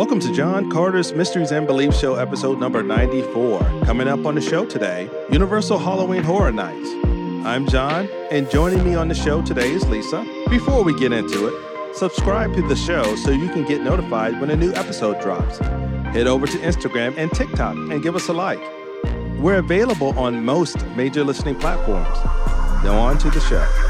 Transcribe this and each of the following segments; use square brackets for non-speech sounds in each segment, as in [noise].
Welcome to John Carter's Mysteries and Beliefs Show, episode number 94. Coming up on the show today Universal Halloween Horror Nights. I'm John, and joining me on the show today is Lisa. Before we get into it, subscribe to the show so you can get notified when a new episode drops. Head over to Instagram and TikTok and give us a like. We're available on most major listening platforms. Now, on to the show.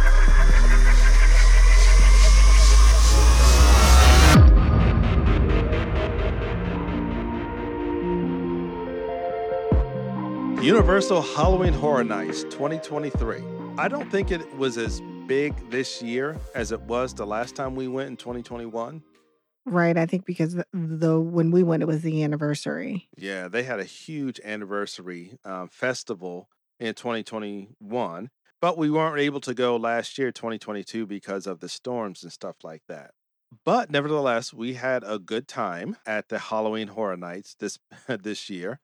Universal Halloween Horror Nights 2023. I don't think it was as big this year as it was the last time we went in 2021. Right. I think because the, the when we went, it was the anniversary. Yeah, they had a huge anniversary um, festival in 2021, but we weren't able to go last year, 2022, because of the storms and stuff like that. But nevertheless, we had a good time at the Halloween Horror Nights this [laughs] this year.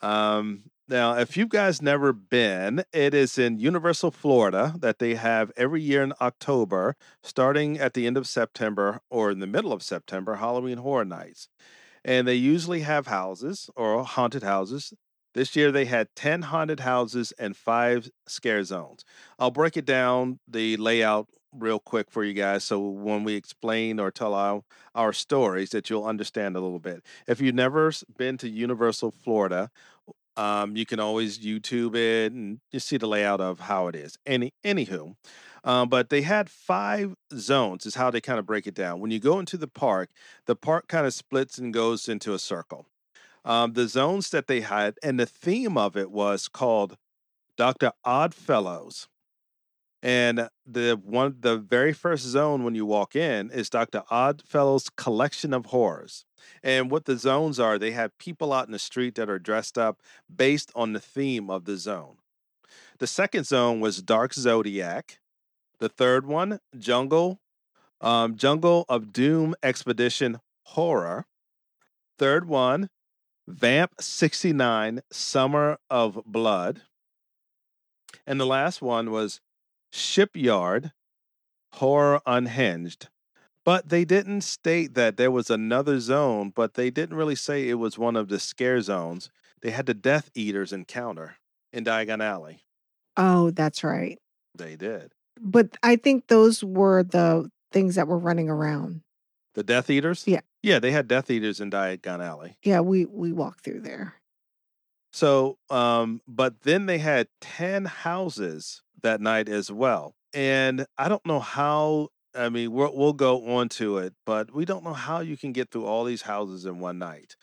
Um, now, if you guys never been, it is in Universal, Florida that they have every year in October, starting at the end of September or in the middle of September, Halloween Horror Nights. And they usually have houses or haunted houses. This year they had 10 haunted houses and five scare zones. I'll break it down, the layout real quick for you guys so when we explain or tell our, our stories that you'll understand a little bit. If you've never been to Universal Florida, um, you can always YouTube it and you see the layout of how it is. Any anywho, um, but they had five zones. Is how they kind of break it down. When you go into the park, the park kind of splits and goes into a circle. Um, the zones that they had, and the theme of it was called Doctor Oddfellows. And the one, the very first zone when you walk in is Dr. Oddfellow's collection of horrors. And what the zones are, they have people out in the street that are dressed up based on the theme of the zone. The second zone was Dark Zodiac. The third one, Jungle, um, Jungle of Doom Expedition Horror. Third one, Vamp 69 Summer of Blood. And the last one was Shipyard, Horror Unhinged. But they didn't state that there was another zone, but they didn't really say it was one of the scare zones. They had the Death Eaters encounter in Diagon Alley. Oh, that's right. They did. But I think those were the things that were running around. The Death Eaters? Yeah. Yeah, they had Death Eaters in Diagon Alley. Yeah, we we walked through there. So, um, but then they had 10 houses that night as well. And I don't know how, I mean, we'll, we'll go on to it, but we don't know how you can get through all these houses in one night.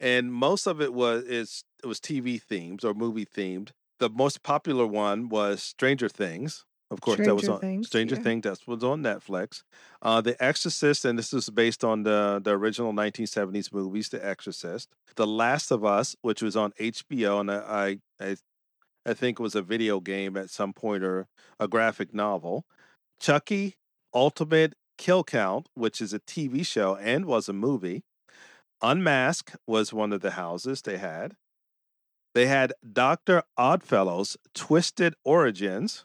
And most of it was is it was TV themed or movie themed. The most popular one was Stranger Things. Of course, that was Stranger on Things, Stranger yeah. Things. That was on Netflix. Uh, the Exorcist, and this is based on the the original 1970s movies, The Exorcist. The Last of Us, which was on HBO, and I I I think it was a video game at some point or a graphic novel. Chucky, Ultimate Kill Count, which is a TV show and was a movie. Unmask was one of the houses they had. They had Dr. Oddfellow's Twisted Origins.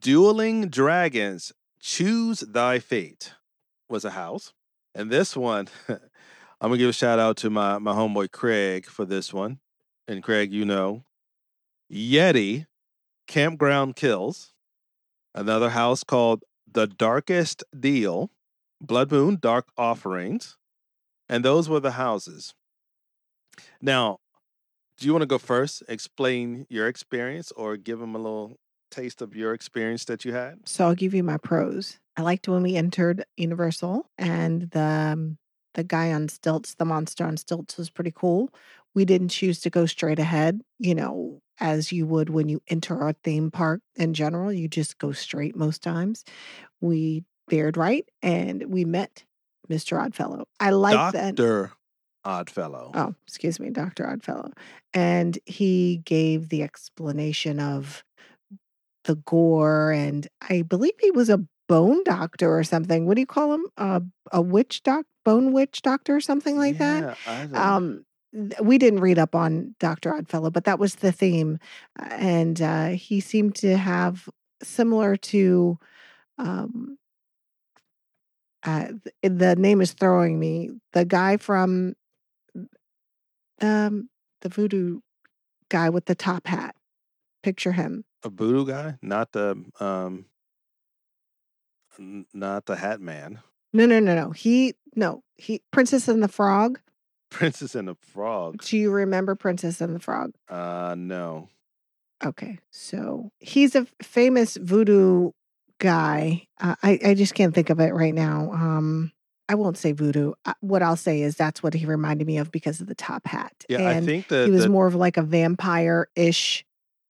Dueling Dragons, Choose Thy Fate was a house. And this one, [laughs] I'm gonna give a shout out to my, my homeboy Craig for this one. And Craig, you know, Yeti, Campground Kills, another house called The Darkest Deal, Blood Moon, Dark Offerings. And those were the houses. Now, do you want to go first, explain your experience, or give them a little taste of your experience that you had? So I'll give you my pros. I liked when we entered Universal and the um, the guy on stilts, the monster on stilts was pretty cool. We didn't choose to go straight ahead, you know, as you would when you enter a theme park in general. You just go straight most times. We veered right and we met Mr. Oddfellow. I like that. Doctor Oddfellow. Oh, excuse me, Dr. Oddfellow. And he gave the explanation of the gore, and I believe he was a bone doctor or something. What do you call him? Uh, a witch doc, bone witch doctor or something like that. Yeah, I don't- Um, we didn't read up on Dr. Oddfellow, but that was the theme. And uh, he seemed to have similar to um, uh, the name is throwing me. The guy from um the voodoo guy with the top hat. Picture him. A voodoo guy, not the um, not the Hat Man. No, no, no, no. He no he Princess and the Frog. Princess and the Frog. Do you remember Princess and the Frog? Uh, no. Okay, so he's a famous voodoo guy. Uh, I I just can't think of it right now. Um, I won't say voodoo. Uh, what I'll say is that's what he reminded me of because of the top hat. Yeah, I think that he was the more of like a vampire ish.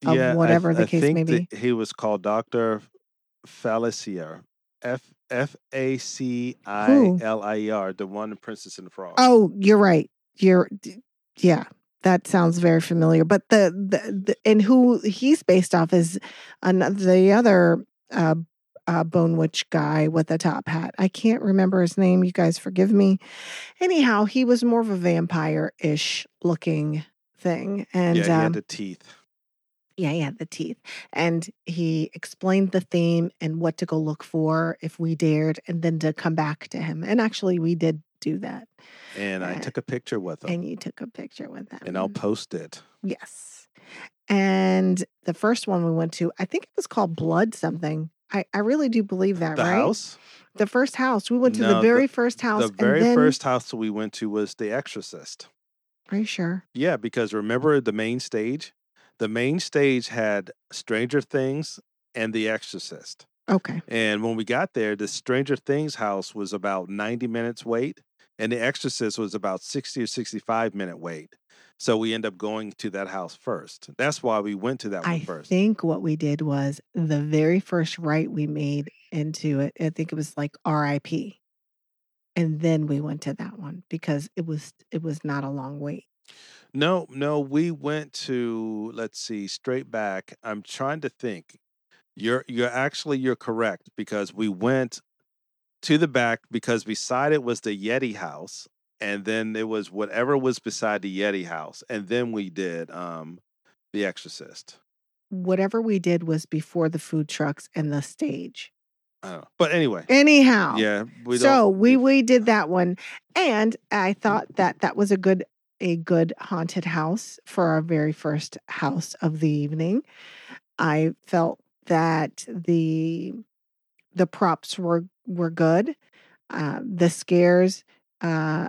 of yeah, whatever th- the I case may be. he was called Doctor Facilier. F F A C I? L I E R, the one Princess and the Frog. Oh, you're right. You're yeah. That sounds very familiar. But the the, the and who he's based off is another the other uh, uh, Bone Witch guy with a top hat. I can't remember his name. You guys forgive me. Anyhow, he was more of a vampire ish looking thing, and yeah, he um, had the teeth. yeah, he had the teeth. And he explained the theme and what to go look for if we dared, and then to come back to him. And actually, we did do that. And I uh, took a picture with him. And you took a picture with him. and I'll post it. Yes. And the first one we went to, I think it was called Blood something. I, I really do believe that, The right? house? The first house. We went to No, the the- very first house. The very then, first house we went to was The Exorcist. Are you sure? Yeah, because remember the main stage? The main stage had Stranger Things and The Exorcist. Okay. And when we got there, the Stranger Things house was about 90 minutes wait, and The Exorcist was about 60 or 65 minute wait. So we end up going to that house first. That's why we went to that one I think what we did was the very first right we made into it, I think it was like RIP. And then we went to that one because it was it was not a long wait. No, no, we went to let's see, straight back. I'm trying to think. You're you're actually you're correct because we went to the back because beside it was the Yeti house and then it was whatever was beside the Yeti house and then we did um The Exorcist. Whatever we did was before the food trucks and the stage. Oh. But anyway, Anyhow. yeah, we so don't we we did that one and i thought that that was a good a good haunted house for our very first house of the evening i felt that the the props were were good uh, the scares uh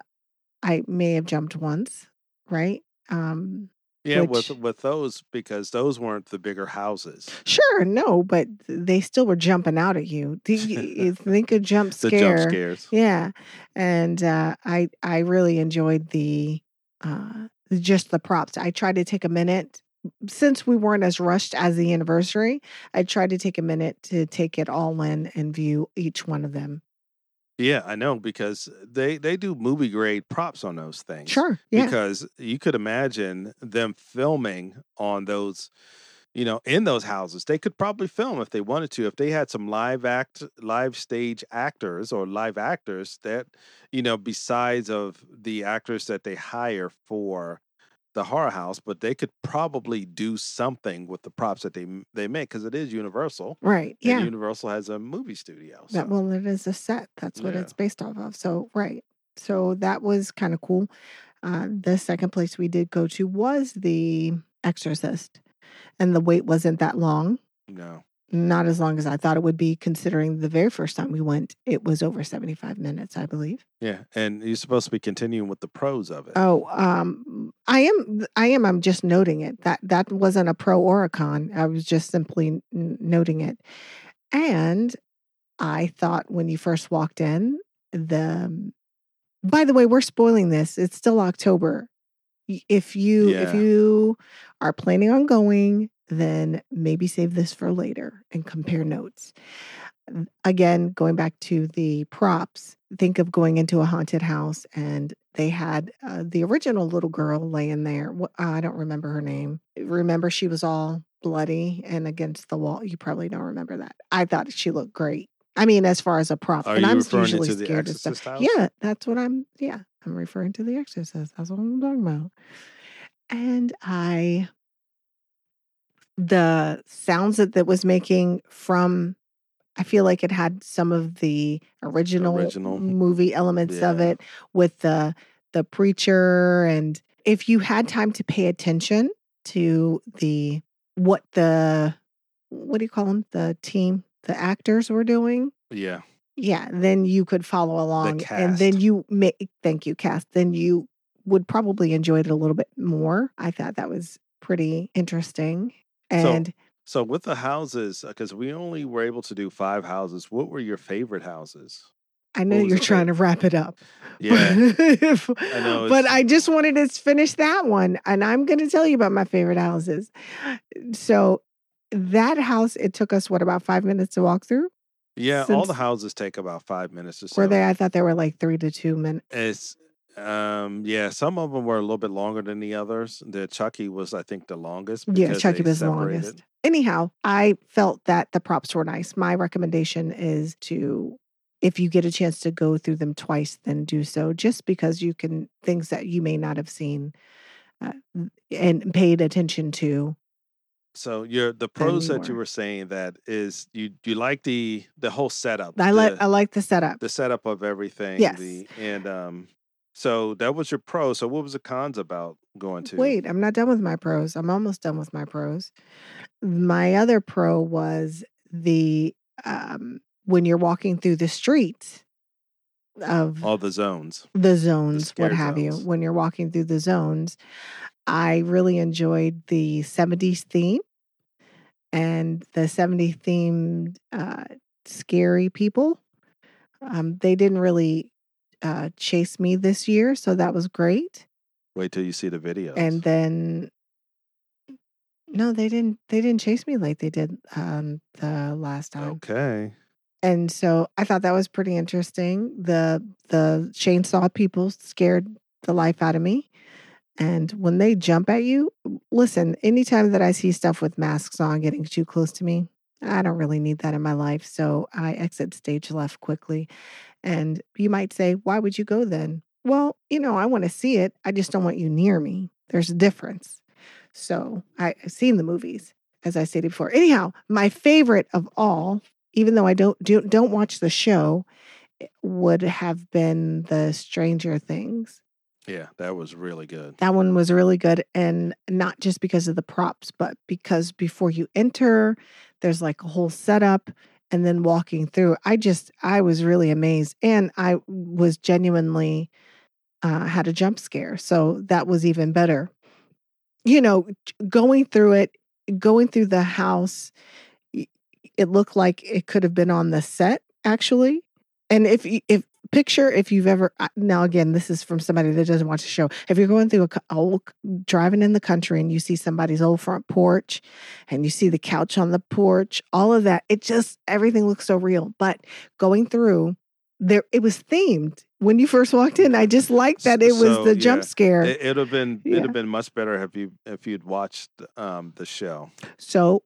i may have jumped once right um Yeah, which- with with those because those weren't the bigger houses. sure no but they still were jumping out at you you [laughs] think a jump scare. The jump scares. Yeah, and uh, I I really enjoyed the uh, just the props. I tried to take a minute since we weren't as rushed as the anniversary. I tried to take a minute to take it all in and view each one of them. Yeah, I know because they they do movie grade props on those things. Sure, yeah, Because you could imagine them filming on those, you know, in those houses. They could probably film if they wanted to. If they had some live act, live stage actors or live actors that, you know, besides of the actors that they hire for the horror house, but they could probably do something with the props that they they make because it is Universal. right, yeah. Universal has a movie studio. That well, it is a set. That's what Yeah. it's based off of. So right, so that was kind of cool. Uh, the second place we did go to was the Exorcist, and the wait wasn't that long. no. Not as long as I thought it would be, considering the very first time we went, it was over 75 minutes, I believe. Yeah, and you're supposed to be continuing with the pros of it. Oh, um, I am, I am, I'm just noting it. That that wasn't a pro or a con. I was just simply n- noting it. And I thought when you first walked in, the by the way, we're spoiling this. It's still October. If you if you are planning on going, then maybe save this for later and compare notes. Again, going back to the props, think of going into a haunted house and they had uh, the original little girl laying there. I don't remember her name. Remember, she was all bloody and against the wall. You probably don't remember that. I thought she looked great. I mean, as far as a prop, Are and I'm usually scared of stuff. House? Yeah, that's what I'm. Yeah, I'm referring to the Exorcist. That's what I'm talking about. And I, the sounds that that was making from I feel like it had some of the original, Original. [laughs] movie elements of it with the the preacher and if you had time to pay attention to the what the what do you call them? The team, the actors were doing. Yeah. Yeah, then you could follow along and then you may thank you, cast. Then you would probably enjoy it a little bit more. I thought that was pretty interesting. And so with the houses, uh, because we only were able to do five houses, what were your favorite houses? I know you're your trying to wrap it up. [laughs] Yeah, If- I know but I just wanted to finish that one. And I'm going to tell you about my favorite houses. So, that house, it took us, what, about five minutes to walk through? Yeah, all the houses take about five minutes or so. were they, I thought they were like three to two minutes. It's um yeah, some of them were a little bit longer than the others. The Chucky was, I think, the longest Yeah, Chucky was the longest. Anyhow, I felt that the props were nice. My recommendation is to, if you get a chance to go through them twice, then do so, just because you can, things that you may not have seen uh, and paid attention to. So your the pros that you were. saying that is you you like the the whole setup, I like, I like the setup. the setup of everything, Yes. the and um so that was your pro. So what was the cons about going to? Wait, I'm not done with my pros. I'm almost done with my pros. My other pro was the um when you're walking through the streets of all the zones, the the zones, what scare have you, when you're walking through the zones. I really enjoyed the 70s theme and the 70 themed uh, scary people. Um, they didn't really uh, chase me this year, so that was great. Wait till you see the video. And then no, they didn't. They didn't chase me like they did um, the last time. Okay. And so I thought that was pretty interesting. The the chainsaw people scared the life out of me. And when they jump at you, listen, anytime that I see stuff with masks on getting too close to me, I don't really need that in my life. So I exit stage left quickly. And you might say, why would you go then? Well, you know, I want to see it. I just don't want you near me. There's a difference. So I, I've seen the movies, as I stated before. Anyhow, my favorite of all, even though I don't do, not don't watch the show, eh, would have been the Stranger Things. Yeah, that was really good. That one was really good. And not just because of the props, but because before you enter, there's like a whole setup and then walking through. I just, I was really amazed. And I was genuinely uh, had a jump scare. So that was even better. You know, going through it, going through the house, it looked like it could have been on the set actually. And if if picture if you've ever now again this is from somebody that doesn't watch the show. If you're going through a old driving in the country and you see somebody's old front porch and you see the couch on the porch, all of that, it just everything looks so real. But going through there it was themed. When you first walked in, I just liked that it was So, the jump scare. It, it'd have been it'd have been much better if you if you'd watched um the show. So,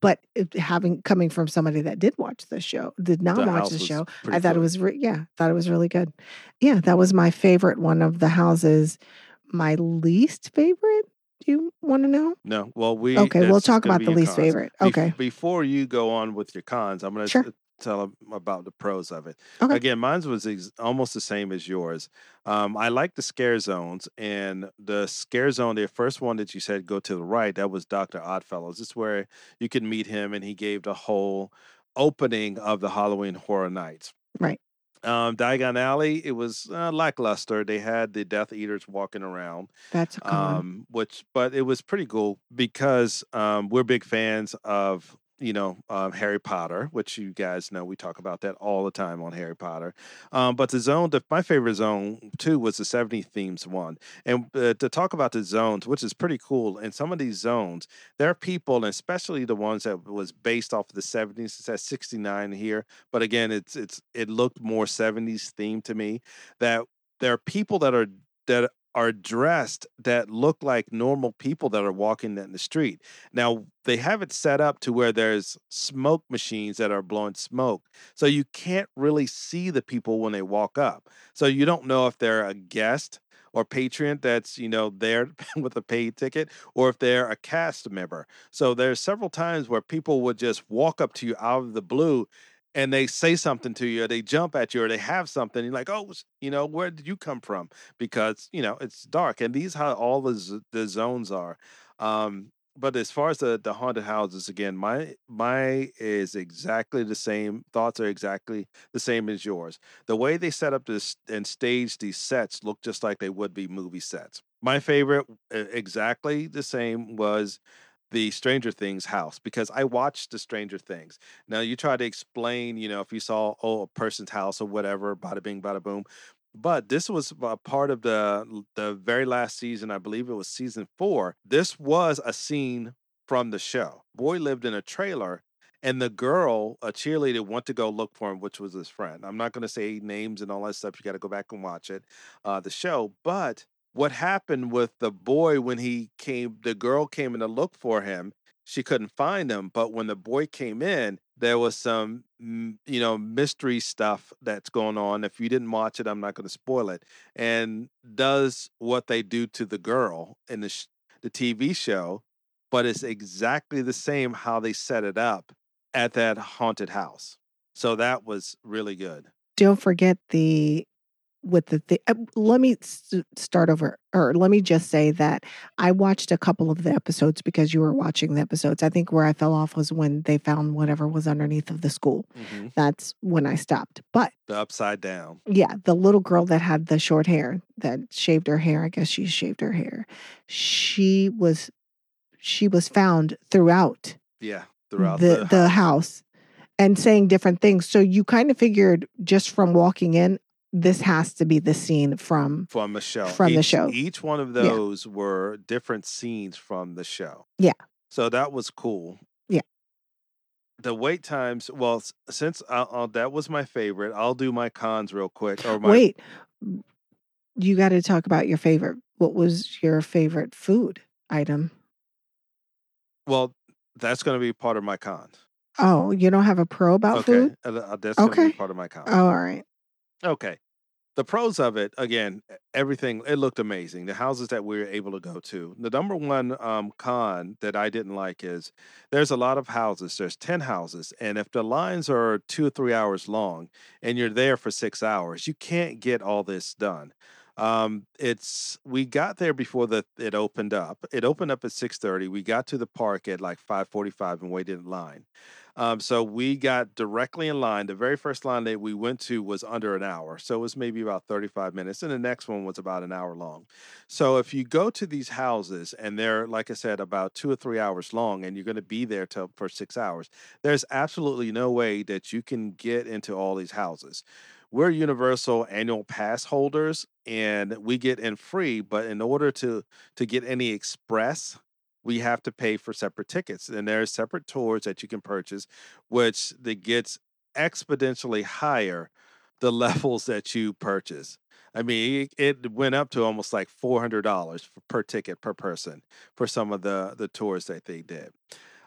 but it, having coming from somebody that did watch the show, did not The watch the show, I thought it was re- yeah, thought it was really good. Yeah, that was my favorite one of the houses. My least favorite. Do you want to know? No, well, we Okay, we'll talk about the least cons. favorite. Okay, before you go on with your cons, I'm going to sure. Tell 'em about the pros of it. Okay, Again, mine was ex- almost the same as yours. Um, I like the scare zones, and the scare zone, the first one that you said go to the right, that was Doctor Oddfellows. This is where you could meet him, and he gave the whole opening of the Halloween Horror Nights. right. Um, Diagon Alley, it was uh, lackluster. They had the Death Eaters walking around, That's um, which, but it was pretty cool because um, we're big fans of you know um, Harry Potter, which you guys know we talk about that all the time on Harry Potter. Um, but the zone, the, my favorite zone too was the 70 themes one, and uh, to talk about the zones, which is pretty cool. And some of these zones, there are people, especially the ones that was based off of the 70s. It's at 69 here, but again, it's it's it looked more 70s themed to me. That there are people that are that are dressed that look like normal people that are walking in the street. Now they have it set up to where there's smoke machines that are blowing smoke. So you can't really see the people when they walk up. So you don't know if they're a guest or patron that's, you know, there [laughs] with a paid ticket or if they're a cast member. So there's several times where people would just walk up to you out of the blue and they say something to you or they jump at you or they have something you're like oh you know where did you come from? Because you know it's dark and these how all the, z- the zones are. Um but as far as the the haunted houses again my my is exactly the same thoughts are exactly the same as yours. The way they set up this and stage these sets look just like they would be movie sets. My favorite exactly the same was the Stranger Things house because I watched the Stranger Things. Now you try to explain, you know, if you saw oh a person's house or whatever, bada bing, bada boom. But this was a part of the the very last season. I believe it was season four. This was a scene from the show. Boy lived in a trailer, and the girl, a cheerleader, went to go look for him, which was his friend. I'm not going to say names and all that stuff. You got to go back and watch it, uh, the show. But what happened with the boy when he came the girl came in to look for him she couldn't find him but when the boy came in there was some you know mystery stuff that's going on if you didn't watch it i'm not going to spoil it and does what they do to the girl in the sh- the tv show but it's exactly the same how they set it up at that haunted house. So that was really good. Don't forget the with the uh, let me s start over or let me just say that I watched a couple of the episodes because you were watching the episodes. I think where I fell off was when they found whatever was underneath of the school. hmm That's when I stopped. But the upside down yeah, the little girl that had the short hair, that shaved her hair, I guess she shaved her hair. She was she was found throughout yeah throughout the the the house and saying different things. So you kind of figured just from walking in, this has to be the scene from from the show. from the show. each one of Yeah. those were different scenes from the show. Yeah. So that was cool. Yeah. The wait times, well, since uh, uh, that was my favorite, I'll do my cons real quick. Or my Wait, you gotta talk about your favorite. What was your favorite food item? well, that's going to be part of my cons. Oh, you don't have a pro about Okay, food? uh, uh, that's going to be Okay. part of my cons. Oh, alright. Okay. The pros of it, again, everything, it looked amazing. The houses that we were able to go to. The number one um, con that I didn't like is there's a lot of houses. There's 10 houses. And if the lines are two or three hours long and you're there for six hours, you can't get all this done. Um, it's we got there before the it opened up. It opened up at 6:30. We got to the park at like 5:45 and waited in line. Um, so we got directly in line. The very first line that we went to was under an hour. So it was maybe about 35 minutes. And the next one was about an hour long. So if you go to these houses and they're, like I said, about two or three hours long and you're going to be there till for six hours, there's absolutely no way that you can get into all these houses. We're Universal annual pass holders and we get in free, but in order to to get any express we have to pay for separate tickets and there are separate tours that you can purchase which that gets exponentially higher the [laughs] levels that you purchase. I mean it, went up to almost like $400 per ticket per person for some of the the tours that they did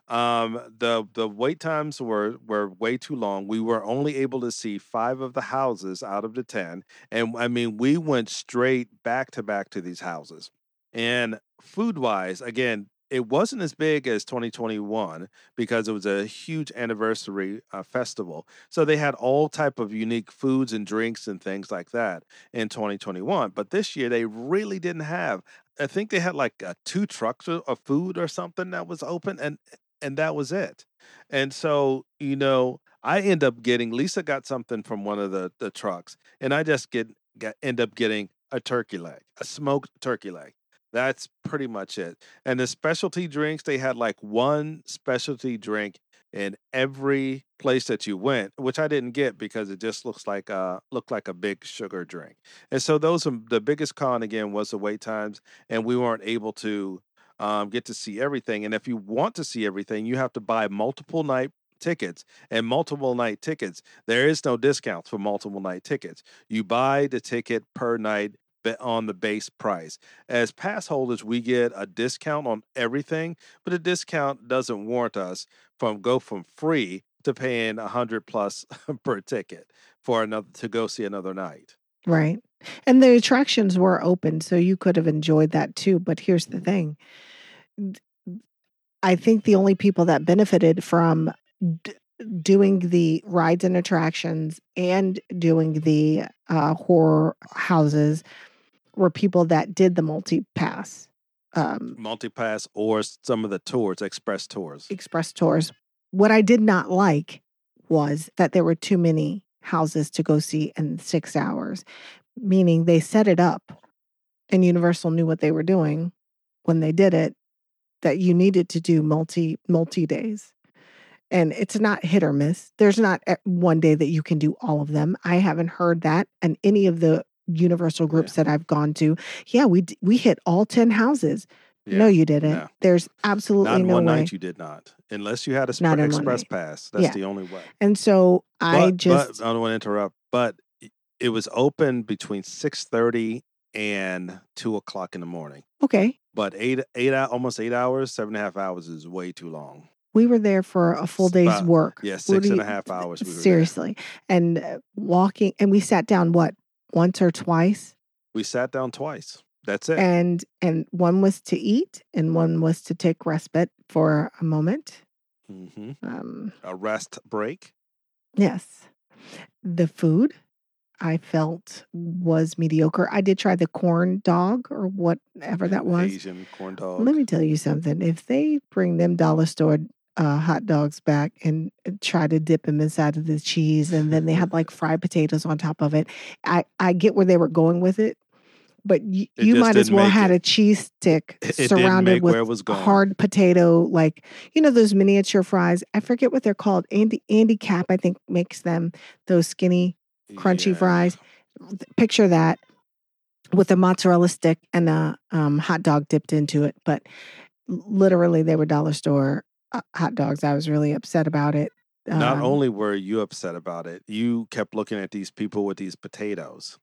um the the wait times were were way too long we were only able to see five of the houses out of the 10 and i mean we went straight back to back to these houses and food wise, again, it wasn't as big as 2021 because it was a huge anniversary uh, festival. So they had all type of unique foods and drinks and things like that in 2021. But this year they really didn't have. I think they had like uh, two trucks of of food or something that was open, and and that was it. And so you know, I end up getting Lisa got something from one of the the trucks, and I just get, get end up getting a turkey leg, a smoked turkey leg. That's pretty much it. And the specialty drinks, they had like one specialty drink in every place that you went, which I didn't get because it just looks like uh looked like a big sugar drink. And so those are the biggest con again was the wait times, and we weren't able to um, get to see everything. And if you want to see everything, you have to buy multiple night tickets and multiple night tickets. There is no discounts for multiple night tickets. You buy the ticket per night on the base price. As pass holders, we get a discount on everything, but the discount doesn't warrant us from go from free to paying a hundred plus [laughs] per ticket for another to go see another night. Right. And the attractions were open, so you could have enjoyed that too. But here's the thing. I think the only people that benefited from d- doing the rides and attractions and doing the uh, horror houses were people that did the multi pass um, multi-pass or some of the tours, express tours. express tours. What I did not like was that there were too many houses to go see in six hours, meaning they set it up and Universal knew what they were doing when they did it, that you needed to do multi multi days. And it's not hit or miss. There's not one day that you can do all of them. I haven't heard that and any of the Universal oh, groups that I've gone to. Yeah, we d- we hit all 10 houses. Yeah. No, you didn't. no. There's absolutely Not in no one way. night you did not. Unless you had a Not spre- in one express pass. That's Yeah. the only way. And so I but, just but I don't want to interrupt, but it was open between six thirty and two o'clock in the morning. okay. But eight eight almost eight hours, seven and a half hours is way too long. We were there for a full day's About- work. Yeah, six and a half hours. We were there. Seriously. And uh, walking, and we sat down what once or twice, We sat down twice. That's it. and and one was to eat, and one was to take respite for a moment. hmm Um, A rest break. yes, the food I felt was mediocre. I did try the corn dog or whatever that was. Asian corn dog. Let me tell you something. If they bring them dollar store uh, hot dogs back and uh, try to dip them inside of the cheese, and then they had like [laughs] fried potatoes on top of it, I I get where they were going with it, but y- It you might as well had it. a cheese stick It- surrounded with hard potato, like you know those miniature fries. I forget what they're called. Andy Andy Capp, I think, makes them those skinny crunchy Yeah. fries. Picture that with a mozzarella stick and a um, hot dog dipped into it. But literally, they were dollar store uh, hot dogs. I was really upset about it. Not Um, only were you upset about it, you kept looking at these people with these potatoes.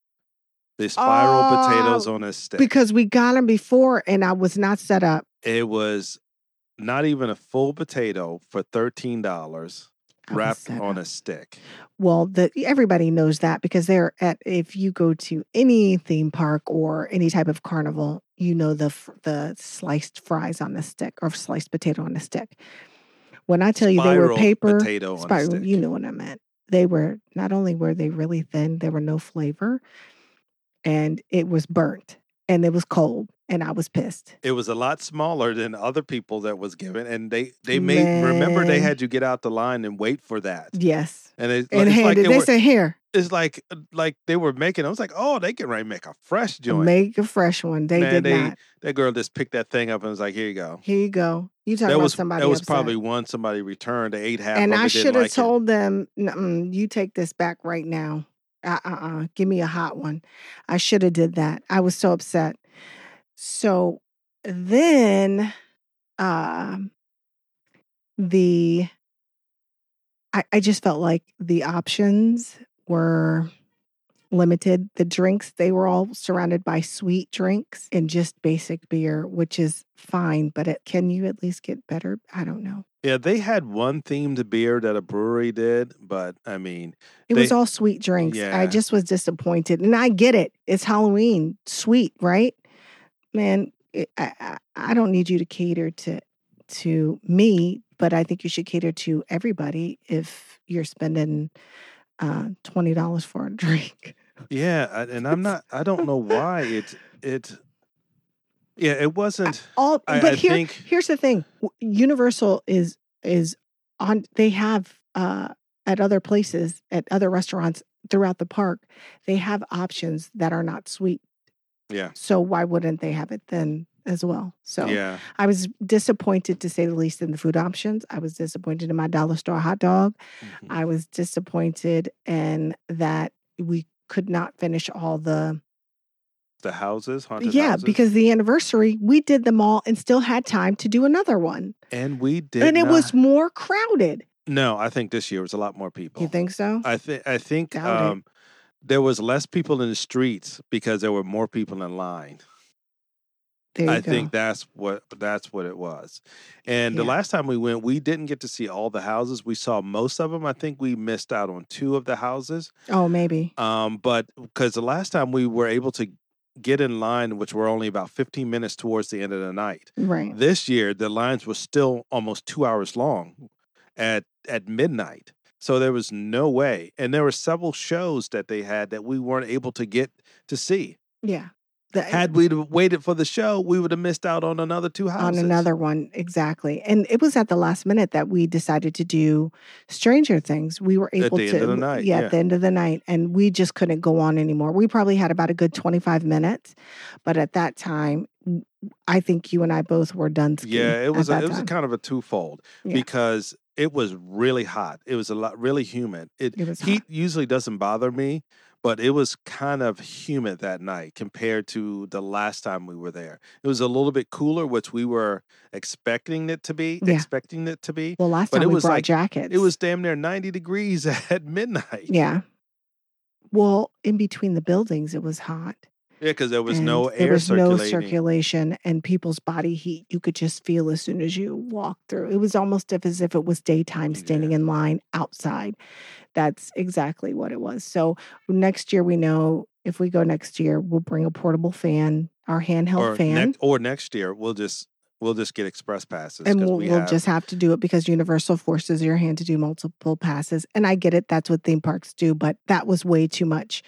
The spiral potatoes Oh, on a stick. because we got them before, and I was not set up. it was not even a full potato for thirteen dollars I was wrapped on a stick. Well, the everybody knows that because they're at if you go to any theme park or any type of carnival, you know the the sliced fries on the stick or sliced potato on the stick. When I tell you they were paper potato on a spiral, stick. you know what I meant. They were not only were they really thin, there were no flavor, and it was burnt and it was cold, and I was pissed. It was a lot smaller than other people that was given, and they they made remember they had you get out the line and wait for that. Yes, And it, and it's like handed. they they said, "Here, it's like uh, like they were making. I was like, oh, they can right make a fresh joint. make a fresh one." They Man, did they- not. that girl just picked that thing up and was like, here you go. Here you go. You talk That about was somebody that was upset. probably one somebody returned. They ate half and. I should have like it. told them, "You take this back right now. Uh, uh, uh give me a hot one." I should have did that. I was so upset. So then, um, the I, I just felt like the options were limited. The drinks they were all surrounded by sweet drinks and just basic beer, which is fine. But it, can you at least get better? I don't know. Yeah, they had one themed beer that a brewery did, but I mean, It was all sweet drinks. I just was disappointed. And I get it. It's Halloween, sweet, right? Man, I, I I don't need you to cater to to me, but I think you should cater to everybody if you're spending uh, twenty dollars for a [laughs] drink. yeah, and I'm not. I don't know why it it. Yeah, it wasn't. All, but I here, think here's the thing: Universal is is on. They have uh, at other places, at other restaurants throughout the park, they have options that are not sweet. Yeah, So why wouldn't they have it then as well? So yeah. I was disappointed to say the least in the food options. I was disappointed in my dollar store hot dog. mhm. I was disappointed in that we could not finish all the The houses, haunted yeah houses. because the anniversary we did them all and still had time to do another one and we did. and it was more crowded no. I think this year was a lot more people. you think so I think I think um, there was less people in the streets because there were more people in line. there you I go think that's what that's what it was. And the last time we went, we didn't get to see all the houses. We saw most of them. I think we missed out on two of the houses. oh maybe Um, but because the last time we were able to get in line, which were only about 15 minutes towards the end of the night. right This year, the lines were still almost two hours long. at at midnight. So there was no way. And there were several shows that they had that we weren't able to get to see. Yeah. The- Had we waited for the show, we would have missed out on another two houses. on another one exactly and it was at the last minute that we decided to do stranger things we were At able the to end of the night, yeah, yeah. at the end of the night and we just couldn't go on anymore we probably had about a good 25 minutes but at that time I think you and i both were done Yeah, it was a, it was a kind of a twofold Yeah. because it was really hot. It was a lot really humid. It, It was hot. heat usually doesn't bother me, but it was kind of humid that night compared to the last time we were there. It was a little bit cooler, which we were expecting it to be, Yeah. expecting it to be. well last but time it we was brought like- jackets It was damn near 90 degrees [laughs] at midnight. yeah well in between the buildings it was hot Yeah, because there was and no there air was no circulation and people's body heat you could just feel as soon as you walked through. It was almost as if it was daytime standing Yeah. in line outside. That's exactly what it was. So next year we know if we go next year we'll bring a portable fan our handheld or, fan. next, or next year, we'll just we'll just get express passes and we'll, we we'll have just have to do it because universal forces your hand to do multiple passes. And i get it that's what theme parks do but that was way too much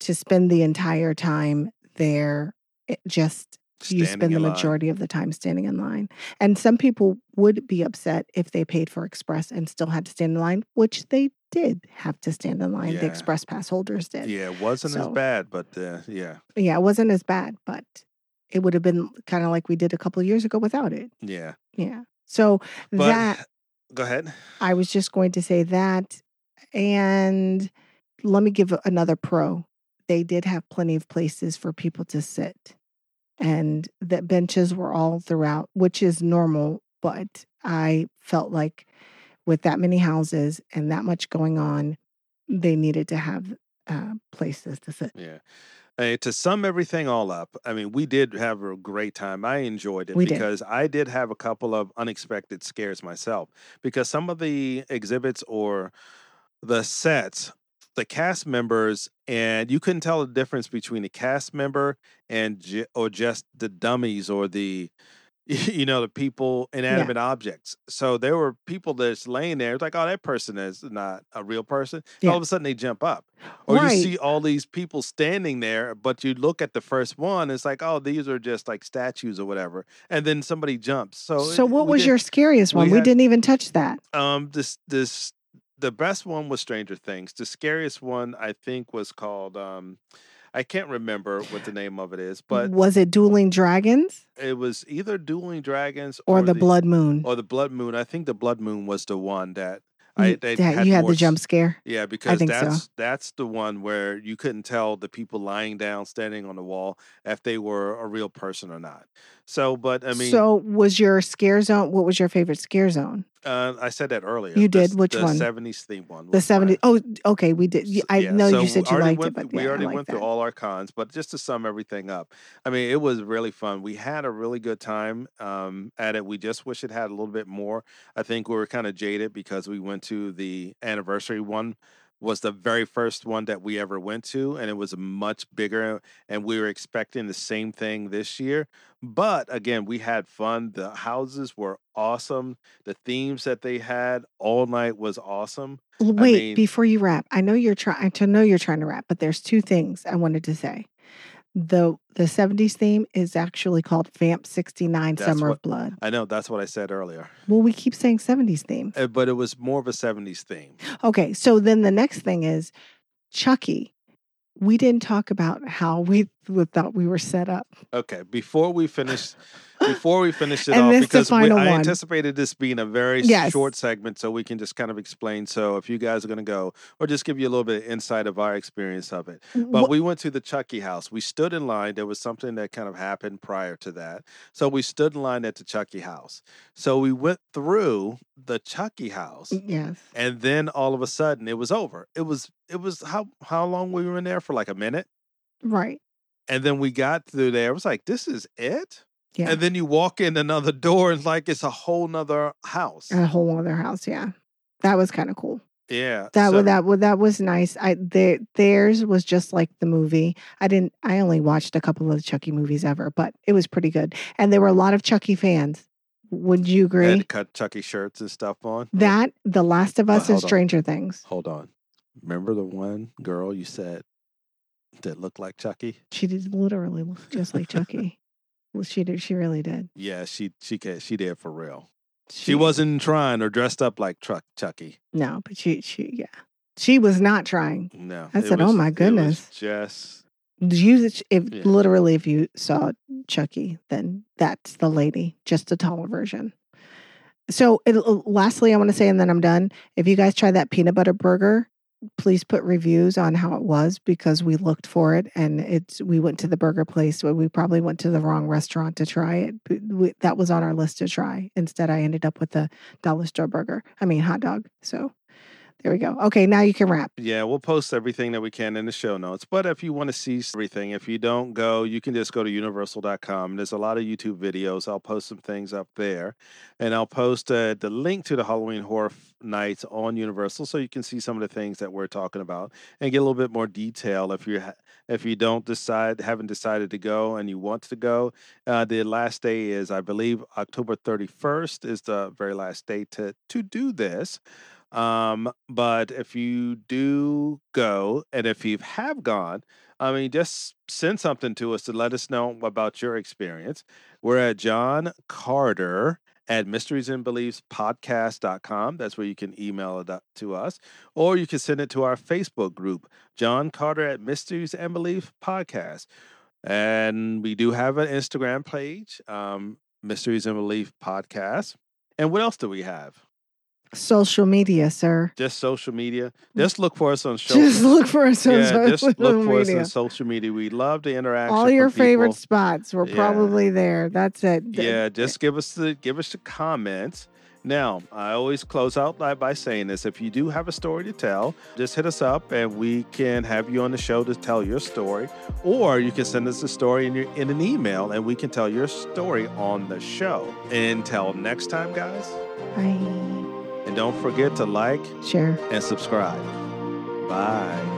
to spend the entire time there it just you spend the in line. majority of the time standing in line. And some people would be upset if they paid for express and still had to stand in line, which they did have to stand in line. The express pass holders did. Yeah, it wasn't as bad, but uh, yeah, Yeah, it wasn't as bad, but it would have been kind of like we did a couple of years ago without it. yeah. Yeah. So But that go ahead. I was just going to say that. And let me give another pro. They did have plenty of places for people to sit, and the benches were all throughout, which is normal. But I felt like with that many houses and that much going on, they needed to have uh, places to sit. Yeah. To sum everything all up, I mean, we did have a great time. I enjoyed it We did. because I did have a couple of unexpected scares myself because some of the exhibits or the sets, the cast members, and you couldn't tell the difference between a cast member and ju- or just the dummies or the [laughs] you know the people inanimate objects so there were people that's laying there it's like oh that person is not a real person Yeah. all of a sudden they jump up or Right. you see all these people standing there but you look at the first one it's like oh these are just like statues or whatever and then somebody jumps so So, it- what was did- your scariest we one? We had- didn't even touch that. um this this the best one was stranger things the scariest one i think was called um i can't remember what the name of it is but was it Dueling Dragons it was either dueling dragons or, the, Blood Moon? or the blood moon i think the blood moon was the one that I, that you had more the jump scare. Yeah, because think so. that's that's the one where you couldn't tell the people lying down, standing on the wall, if they were a real person or not. So, but I mean, so was your scare zone? What was your favorite scare zone? Uh, I said that earlier. You the did? Which the one? Seventies theme one. The. 70s. Oh, okay. We did. I yeah, know so you said you liked went it, but we yeah, already like went that. through all our cons, but just to sum everything up, I mean, it was really fun. We had a really good time um, at it. We just wish it had a little bit more. I think we were kind of jaded because we went to the anniversary one was the very first one that we ever went to and it was much bigger and we were expecting the same thing this year but again we had fun the houses were awesome the themes that they had all night was awesome Wait, mean- before you wrap, I know you're trying to know you're trying to wrap, but there's two things I wanted to say. The the 70s theme is actually called Vamp 69 That's Summer what- of Blood. i know that's what i said earlier Well, we keep saying 70s theme. Uh, but it was more of a 70s theme. Okay, so then the next thing is Chucky. We didn't talk about how we we thought we were set up. Okay, before we finish, before we finish it And off, because we, I anticipated this being a very Yes. short segment, so we can just kind of explain. So if you guys are going to go, or just give you a little bit of insight of our experience of it. But Wh- we went to the Chucky house. We stood in line. There was something that kind of happened prior to that. So we stood in line at the Chucky house. So we went through the Chucky house. yes. And then all of a sudden it was over. It was it was how how long we were in there for like a minute. Right. And then we got through there. It was like, this is it? Yeah. And then you walk in another door and like it's a whole nother house. a whole other house, yeah. That was kind of cool. yeah. That so- was that was that was nice. I their theirs was just like the movie. I didn't. I only watched a couple of the Chucky movies ever, but it was pretty good. And there were a lot of Chucky fans. Would you Had agree? to cut Chucky shirts and stuff on. That The Last of Us and hold on. Stranger Things. Hold on. Remember the one girl you said that looked like Chucky? She did literally look just like Chucky. Well, she did. She really did. Yeah, she she she did for real. She wasn't trying or dressed up like Truck Chucky. No, but she, she, yeah, she was not trying. No. I said, "Oh my it was goodness." just You, if Yeah. literally, if you saw Chucky, then that's the lady, just a taller version. So, it, lastly, I want to say, and then I'm done. If you guys try that peanut butter burger, please put reviews on how it was because we looked for it and it's we went to the burger place but we probably went to the wrong restaurant to try it we, that was on our list to try. Instead i ended up with the dollar store burger i mean hot dog so there we go okay now you can wrap Yeah, we'll post everything that we can in the show notes. But if you want to see everything, if you don't go, you can just go to universal.com. There's a lot of YouTube videos. I'll post some things up there. And I'll post uh, the link to the Halloween Horror Nights on Universal so you can see some of the things that we're talking about and get a little bit more detail if you ha- if you don't decide haven't decided to go and you want to go. Uh, the last day is I believe October 31st is the very last day to to do this. Um, but if you do go, and if you have gone, I mean, just send something to us to let us know about your experience. We're at John Carter at mysteries and beliefs podcast.com. That's where you can email it to us, or you can send it to our Facebook group, John Carter at Mysteries and Beliefs Podcast. And we do have an Instagram page, um, Mysteries and Belief Podcast. And what else do we have? Social media sir just social media. Mm. Just look for us on social. just look [laughs] for us on yeah, social just look for us media on social media. We love the interaction. all your favorite spots we're Yeah. probably there that's it Yeah, just give us the give us the comments. Now, I always close out by, by saying this: if you do have a story to tell, just hit us up, and we can have you on the show to tell your story, or you can send us a story in your in an email, and we can tell your story on the show. Until next time, guys, bye and don't forget to like share and subscribe. Bye.